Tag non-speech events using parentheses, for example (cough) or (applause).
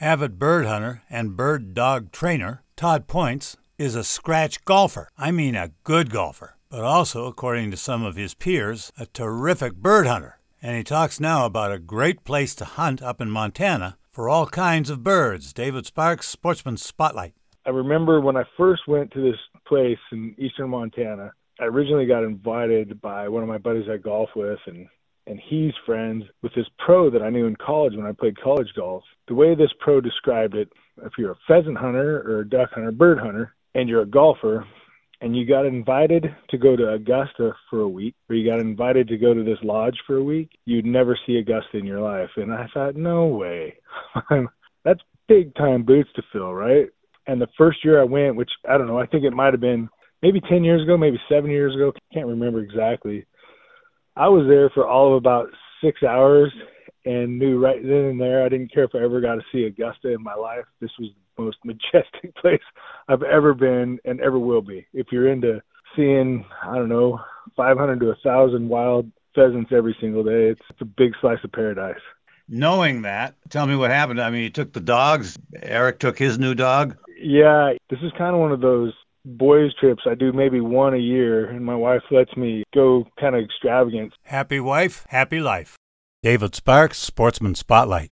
Avid bird hunter and bird dog trainer Todd Points is a scratch golfer. I mean, a good golfer, but also, according to some of his peers, a terrific bird hunter. And he talks now about a great place to hunt up in Montana for all kinds of birds. David Sparks, Sportsman Spotlight. I remember when I first went to this place in eastern Montana, I originally got invited by one of my buddies I golf with and and he's friends with this pro that I knew in college when I played college golf. The way this pro described it, if you're a pheasant hunter or a duck hunter, bird hunter, and you're a golfer, and you got invited to go to Augusta for a week, or you got invited to go to this lodge for a week, you'd never see Augusta in your life. And I thought, no way. (laughs) That's big time boots to fill, right? And the first year I went, which I don't know, I think it might have been maybe 10 years ago, maybe seven years ago, can't remember exactly. I was there for all of about six hours and knew right then and there I didn't care if I ever got to see Augusta in my life. This was the most (laughs) majestic place I've ever been and ever will be. If you're into seeing, I don't know, 500 to a 1,000 wild pheasants every single day, it's, it's a big slice of paradise. Knowing that, tell me what happened. I mean, you took the dogs. Eric took his new dog. Yeah, this is kind of one of those boys trips I do maybe one a year, and my wife lets me go kind of extravagant. Happy wife, happy life. David Sparks, Sportsman Spotlight.